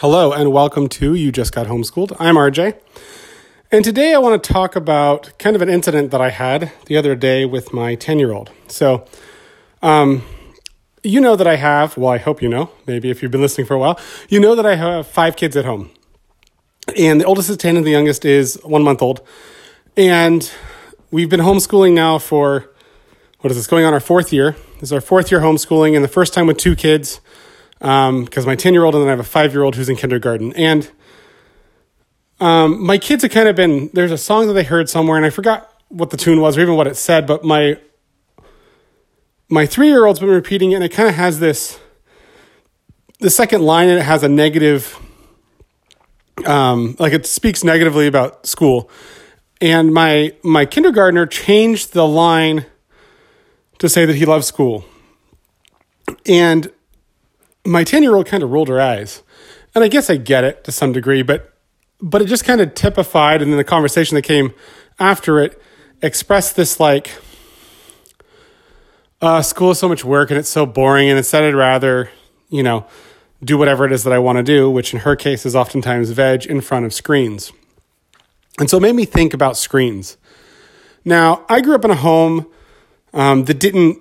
Hello, and welcome to You Just Got Homeschooled. I'm RJ. And today I want to talk about kind of an incident that I had the other day with my 10 year old. So, um, you know that I have, well, I hope you know, maybe if you've been listening for a while, you know that I have five kids at home. And the oldest is 10 and the youngest is one month old. And we've been homeschooling now for, what is this, going on our fourth year. This is our fourth year homeschooling, and the first time with two kids because um, my 10 year old and then I have a five year old who's in kindergarten. And um, my kids have kind of been, there's a song that they heard somewhere, and I forgot what the tune was or even what it said, but my my three year old's been repeating it, and it kind of has this the second line, and it has a negative, um, like it speaks negatively about school. And my my kindergartner changed the line to say that he loves school. And my 10 year old kind of rolled her eyes. And I guess I get it to some degree, but but it just kind of typified and then the conversation that came after it expressed this like uh, school is so much work and it's so boring and instead I'd rather, you know, do whatever it is that I want to do, which in her case is oftentimes veg in front of screens. And so it made me think about screens. Now, I grew up in a home um, that didn't,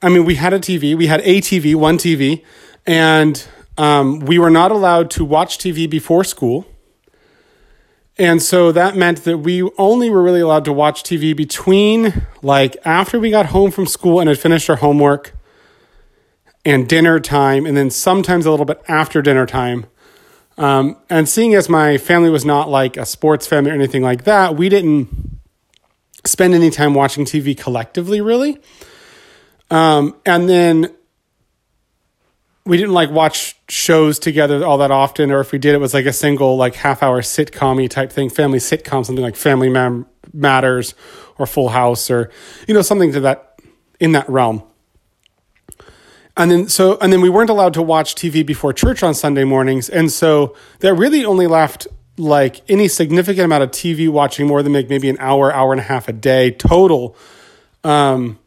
I mean, we had a TV, we had a TV, one TV, and um, we were not allowed to watch TV before school. And so that meant that we only were really allowed to watch TV between like after we got home from school and had finished our homework and dinner time, and then sometimes a little bit after dinner time. Um, and seeing as my family was not like a sports family or anything like that, we didn't spend any time watching TV collectively, really. Um, and then we didn't like watch shows together all that often, or if we did, it was like a single like half hour sitcom type thing, family sitcom, something like Family Man- Matters or Full House, or you know something to that in that realm. And then so and then we weren't allowed to watch TV before church on Sunday mornings, and so that really only left like any significant amount of TV watching more than like maybe an hour, hour and a half a day total. Um,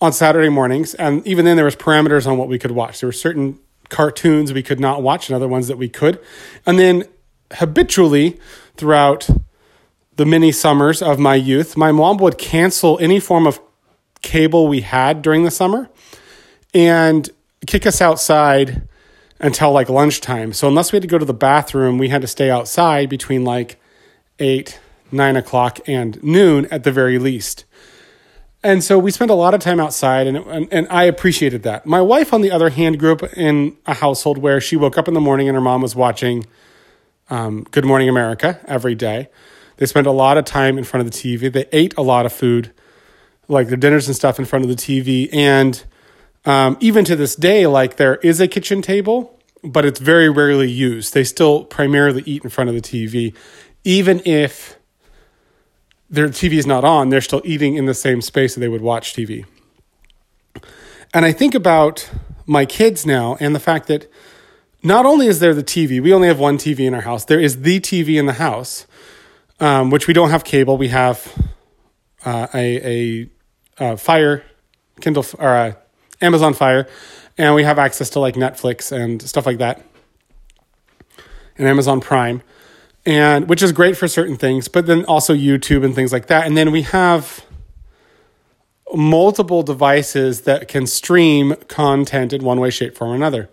on Saturday mornings, and even then there was parameters on what we could watch. There were certain cartoons we could not watch, and other ones that we could. And then habitually throughout the many summers of my youth, my mom would cancel any form of cable we had during the summer and kick us outside until like lunchtime. So unless we had to go to the bathroom, we had to stay outside between like eight, nine o'clock, and noon at the very least. And so we spent a lot of time outside, and, and, and I appreciated that. My wife, on the other hand, grew up in a household where she woke up in the morning and her mom was watching um, Good Morning America every day. They spent a lot of time in front of the TV. They ate a lot of food, like their dinners and stuff, in front of the TV. And um, even to this day, like there is a kitchen table, but it's very rarely used. They still primarily eat in front of the TV, even if their TV is not on, they're still eating in the same space that they would watch TV. And I think about my kids now and the fact that not only is there the TV, we only have one TV in our house, there is the TV in the house, um, which we don't have cable. We have uh, a, a, a, Fire, Kindle, or a Amazon Fire, and we have access to like Netflix and stuff like that, and Amazon Prime and which is great for certain things, but then also YouTube and things like that. And then we have multiple devices that can stream content in one way, shape, form, or another.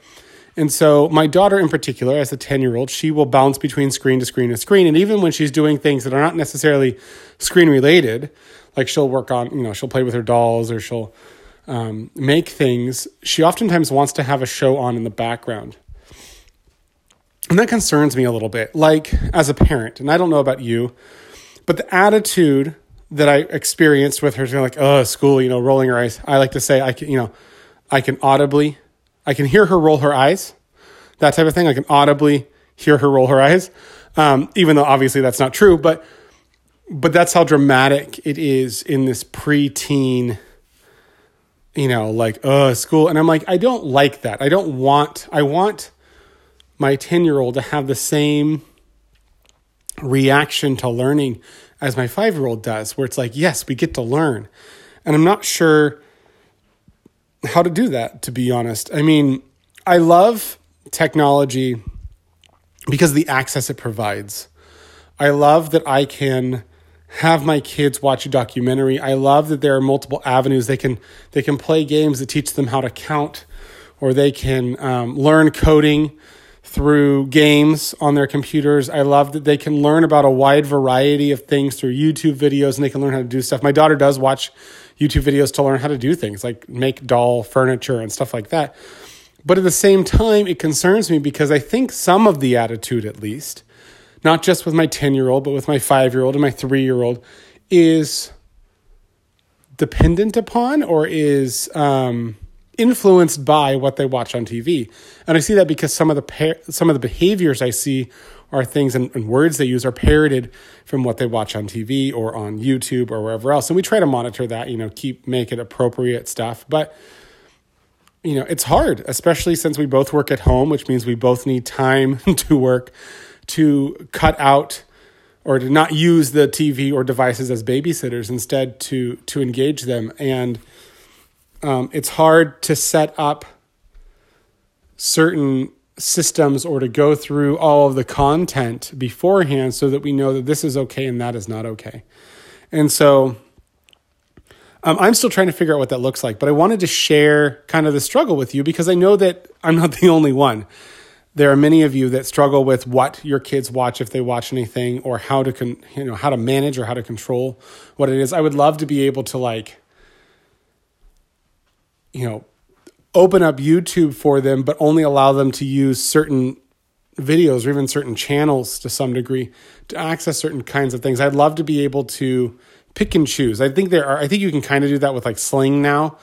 And so, my daughter in particular, as a 10 year old, she will bounce between screen to screen to screen. And even when she's doing things that are not necessarily screen related, like she'll work on, you know, she'll play with her dolls or she'll um, make things, she oftentimes wants to have a show on in the background. And that concerns me a little bit, like as a parent. And I don't know about you, but the attitude that I experienced with her, like, oh, school, you know, rolling her eyes. I like to say, I can, you know, I can audibly, I can hear her roll her eyes, that type of thing. I can audibly hear her roll her eyes, um, even though obviously that's not true. But, but that's how dramatic it is in this preteen, you know, like, oh, school. And I'm like, I don't like that. I don't want, I want my 10 year old to have the same reaction to learning as my five year old does, where it's like, yes, we get to learn. And I'm not sure how to do that, to be honest. I mean, I love technology because the access it provides. I love that I can have my kids watch a documentary. I love that there are multiple avenues they can they can play games that teach them how to count, or they can um, learn coding through games on their computers. I love that they can learn about a wide variety of things through YouTube videos, and they can learn how to do stuff. My daughter does watch YouTube videos to learn how to do things like make doll furniture and stuff like that. But at the same time, it concerns me because I think some of the attitude, at least, not just with my 10 year old, but with my five year old and my three year old, is dependent upon or is um, influenced by what they watch on TV. And I see that because some of the par- some of the behaviors I see are things and, and, words they use are parroted from what they watch on TV or on YouTube or wherever else. And we try to monitor that, you know, keep make it appropriate stuff. But you know, it's hard, especially since we both work at home, which means we both need time to work to cut out or to not use the TV or devices as babysitters, instead to to engage them. And um, it's hard to set up certain systems or to go through all of the content beforehand so that we know that this is okay and that is not okay. And so um, I'm still trying to figure out what that looks like, but I wanted to share kind of the struggle with you because I know that I'm not the only one. There are many of you that struggle with what your kids watch if they watch anything, or how to con- you know how to manage or how to control what it is. I would love to be able to like, you know, open up YouTube for them, but only allow them to use certain videos or even certain channels to some degree to access certain kinds of things. I'd love to be able to pick and choose. I think there are. I think you can kind of do that with like Sling now,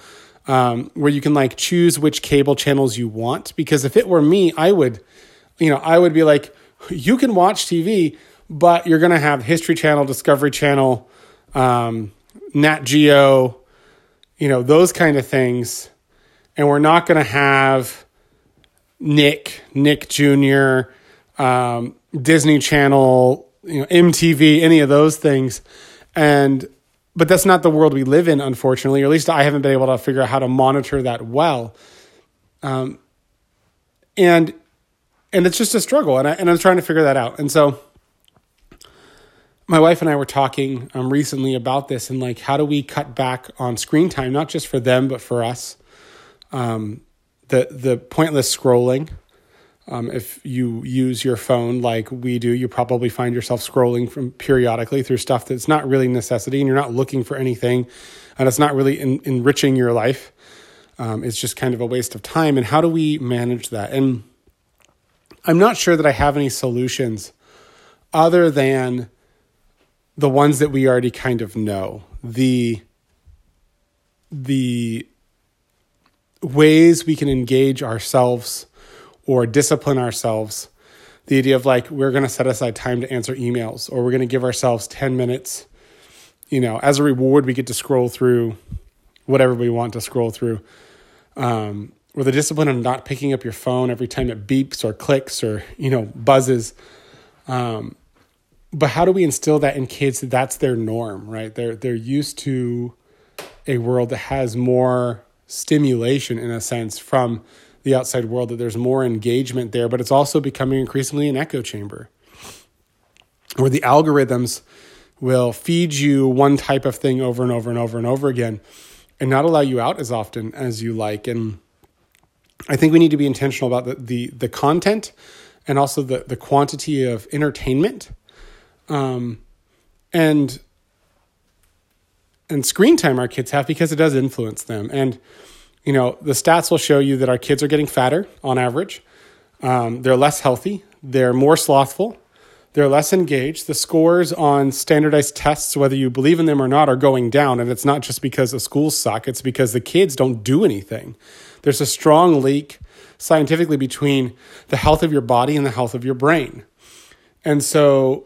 um, where you can like choose which cable channels you want. Because if it were me, I would, you know, I would be like, you can watch TV, but you're gonna have History Channel, Discovery Channel, um, Nat Geo, you know, those kind of things, and we're not gonna have Nick, Nick Jr., um, Disney Channel, you know, MTV, any of those things and but that's not the world we live in, unfortunately, or at least I haven't been able to figure out how to monitor that well. Um, and and it's just a struggle, and I and I'm trying to figure that out. And so, my wife and I were talking um, recently about this, and like, how do we cut back on screen time, not just for them but for us? Um, the the pointless scrolling, um, if you use your phone like we do, you probably find yourself scrolling from periodically through stuff that's not really necessity, and you're not looking for anything, and it's not really in, enriching your life. Um, it's just kind of a waste of time. And how do we manage that? And I'm not sure that I have any solutions other than the ones that we already kind of know. The the ways we can engage ourselves or discipline ourselves. The idea of like, we're going to set aside time to answer emails, or we're going to give ourselves 10 minutes. You know, as a reward, we get to scroll through whatever we want to scroll through. Um, or the discipline of not picking up your phone every time it beeps or clicks or, you know, buzzes. Um, but how do we instill that in kids that that's their norm, right? They're, they're used to a world that has more stimulation in a sense from the outside world, that there's more engagement there, but it's also becoming increasingly an echo chamber where the algorithms will feed you one type of thing over and over and over and over again and not allow you out as often as you like. And I think we need to be intentional about the, the, the content and also the, the quantity of entertainment. Um, and and screen time our kids have because it does influence them. And you know, the stats will show you that our kids are getting fatter on average. Um, they're less healthy. They're more slothful. They're less engaged. The scores on standardized tests, whether you believe in them or not, are going down. And it's not just because the schools suck, it's because the kids don't do anything. There's a strong link scientifically between the health of your body and the health of your brain. And so,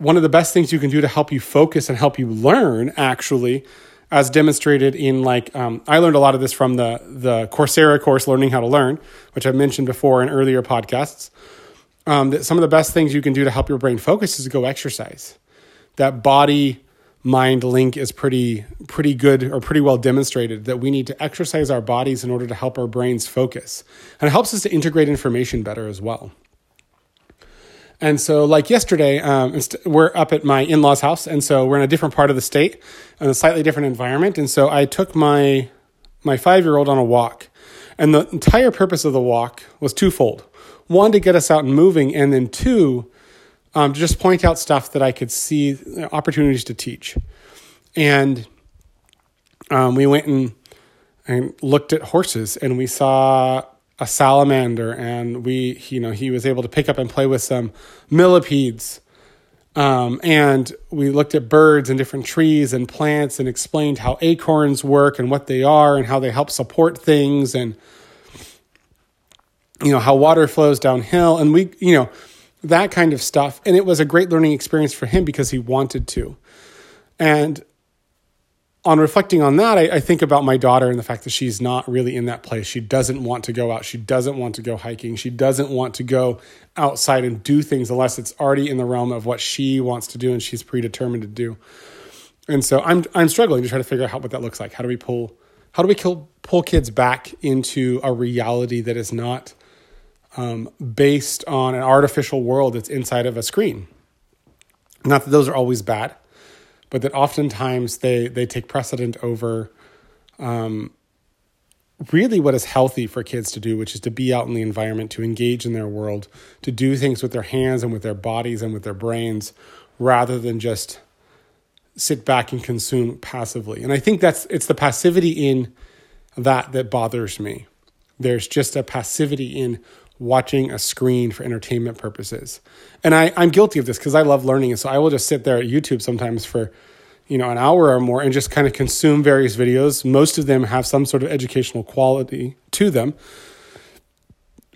one of the best things you can do to help you focus and help you learn actually as demonstrated in like um, I learned a lot of this from the the Coursera course, Learning How to Learn, which I've mentioned before in earlier podcasts. Um, that some of the best things you can do to help your brain focus is go exercise. That body mind link is pretty pretty good or pretty well demonstrated that we need to exercise our bodies in order to help our brains focus, and it helps us to integrate information better as well. And so, like yesterday, um, we're up at my in law's house, and so we're in a different part of the state, in a slightly different environment. And so, I took my my five year old on a walk, and the entire purpose of the walk was twofold: one, to get us out and moving, and then two, um, to just point out stuff that I could see opportunities to teach. And um, we went and and looked at horses, and we saw a salamander, and we, you know, he was able to pick up and play with some millipedes. Um, and we looked at birds and different trees and plants and explained how acorns work and what they are and how they help support things and you know how water flows downhill. And we you know that kind of stuff. And it was a great learning experience for him because he wanted to. And on reflecting on that, I, I, think about my daughter and the fact that she's not really in that place. She doesn't want to go out. She doesn't want to go hiking. She doesn't want to go outside and do things unless it's already in the realm of what she wants to do and she's predetermined to do. And so I'm I'm struggling to try to figure out how, what that looks like. How do we pull how do we kill, pull kids back into a reality that is not um, based on an artificial world that's inside of a screen? Not that those are always bad but that oftentimes they they take precedent over um, really what is healthy for kids to do, which is to be out in the environment, to engage in their world, to do things with their hands and with their bodies and with their brains, rather than just sit back and consume passively. And I think that's it's the passivity in that that bothers me. There's just a passivity in watching a screen for entertainment purposes. And I, I'm guilty of this because I love learning. And so I will just sit there at YouTube sometimes for, you know, an hour or more and just kind of consume various videos. Most of them have some sort of educational quality to them.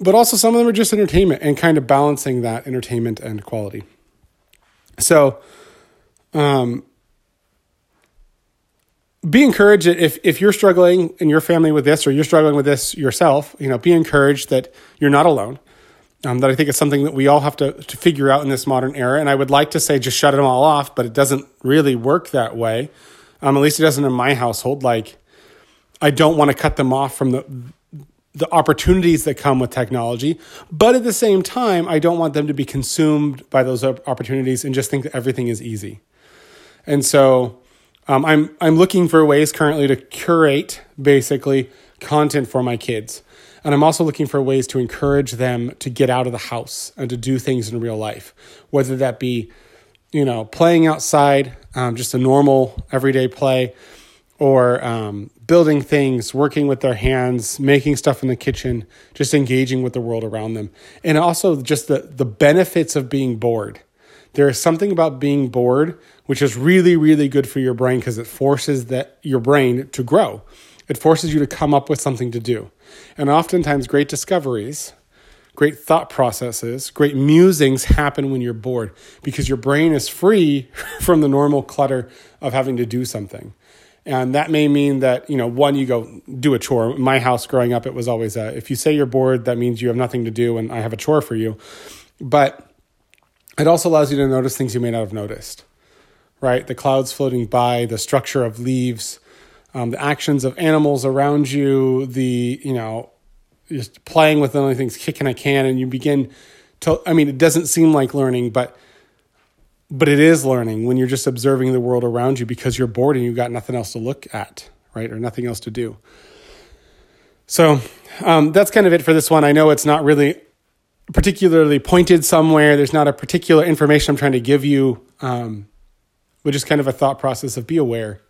But also some of them are just entertainment and kind of balancing that entertainment and quality. So um be encouraged if if you're struggling in your family with this or you're struggling with this yourself you know be encouraged that you're not alone. Um, that i think is something that we all have to, to figure out in this modern era. And i would like to say just shut them all off but it doesn't really work that way. Um, at least it doesn't in my household. Like i don't want to cut them off from the the opportunities that come with technology. But at the same time i don't want them to be consumed by those opportunities and just think that everything is easy. And so um, I'm I'm looking for ways currently to curate basically content for my kids, and I'm also looking for ways to encourage them to get out of the house and to do things in real life, whether that be, you know, playing outside, um, just a normal everyday play, or um, building things, working with their hands, making stuff in the kitchen, just engaging with the world around them, and also just the the benefits of being bored. There is something about being bored which is really, really good for your brain because it forces that your brain to grow. It forces you to come up with something to do. And oftentimes, great discoveries, great thought processes, great musings happen when you're bored because your brain is free from the normal clutter of having to do something. And that may mean that, you know, one, you go do a chore. In my house growing up, it was always a, if you say you're bored, that means you have nothing to do and I have a chore for you. But it also allows you to notice things you may not have noticed right? The clouds floating by, the structure of leaves, um, the actions of animals around you, the, you know, just playing with the only things, kicking a can, and you begin to, I mean, it doesn't seem like learning, but but it is learning when you're just observing the world around you because you're bored and you've got nothing else to look at, right? Or nothing else to do. So um, that's kind of it for this one. I know it's not really particularly pointed somewhere. There's not a particular information I'm trying to give you. Um, which is kind of a thought process of be aware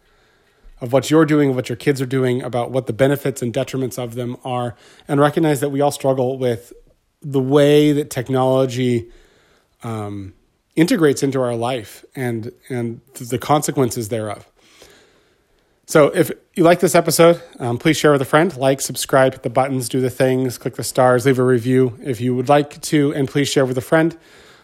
of what you're doing, what your kids are doing, about what the benefits and detriments of them are, and recognize that we all struggle with the way that technology um, integrates into our life and and the consequences thereof. So, if you like this episode, um, please share with a friend, like, subscribe, hit the buttons, do the things, click the stars, leave a review if you would like to, and please share with a friend.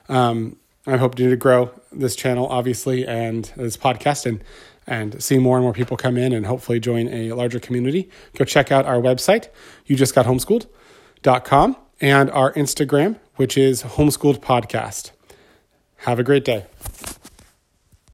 Um, I'm hoping to grow this channel, obviously, and this podcast, and and see more and more people come in and hopefully join a larger community. Go check out our website, you just got homeschooled.com, and our Instagram, which is homeschooled podcast. Have a great day.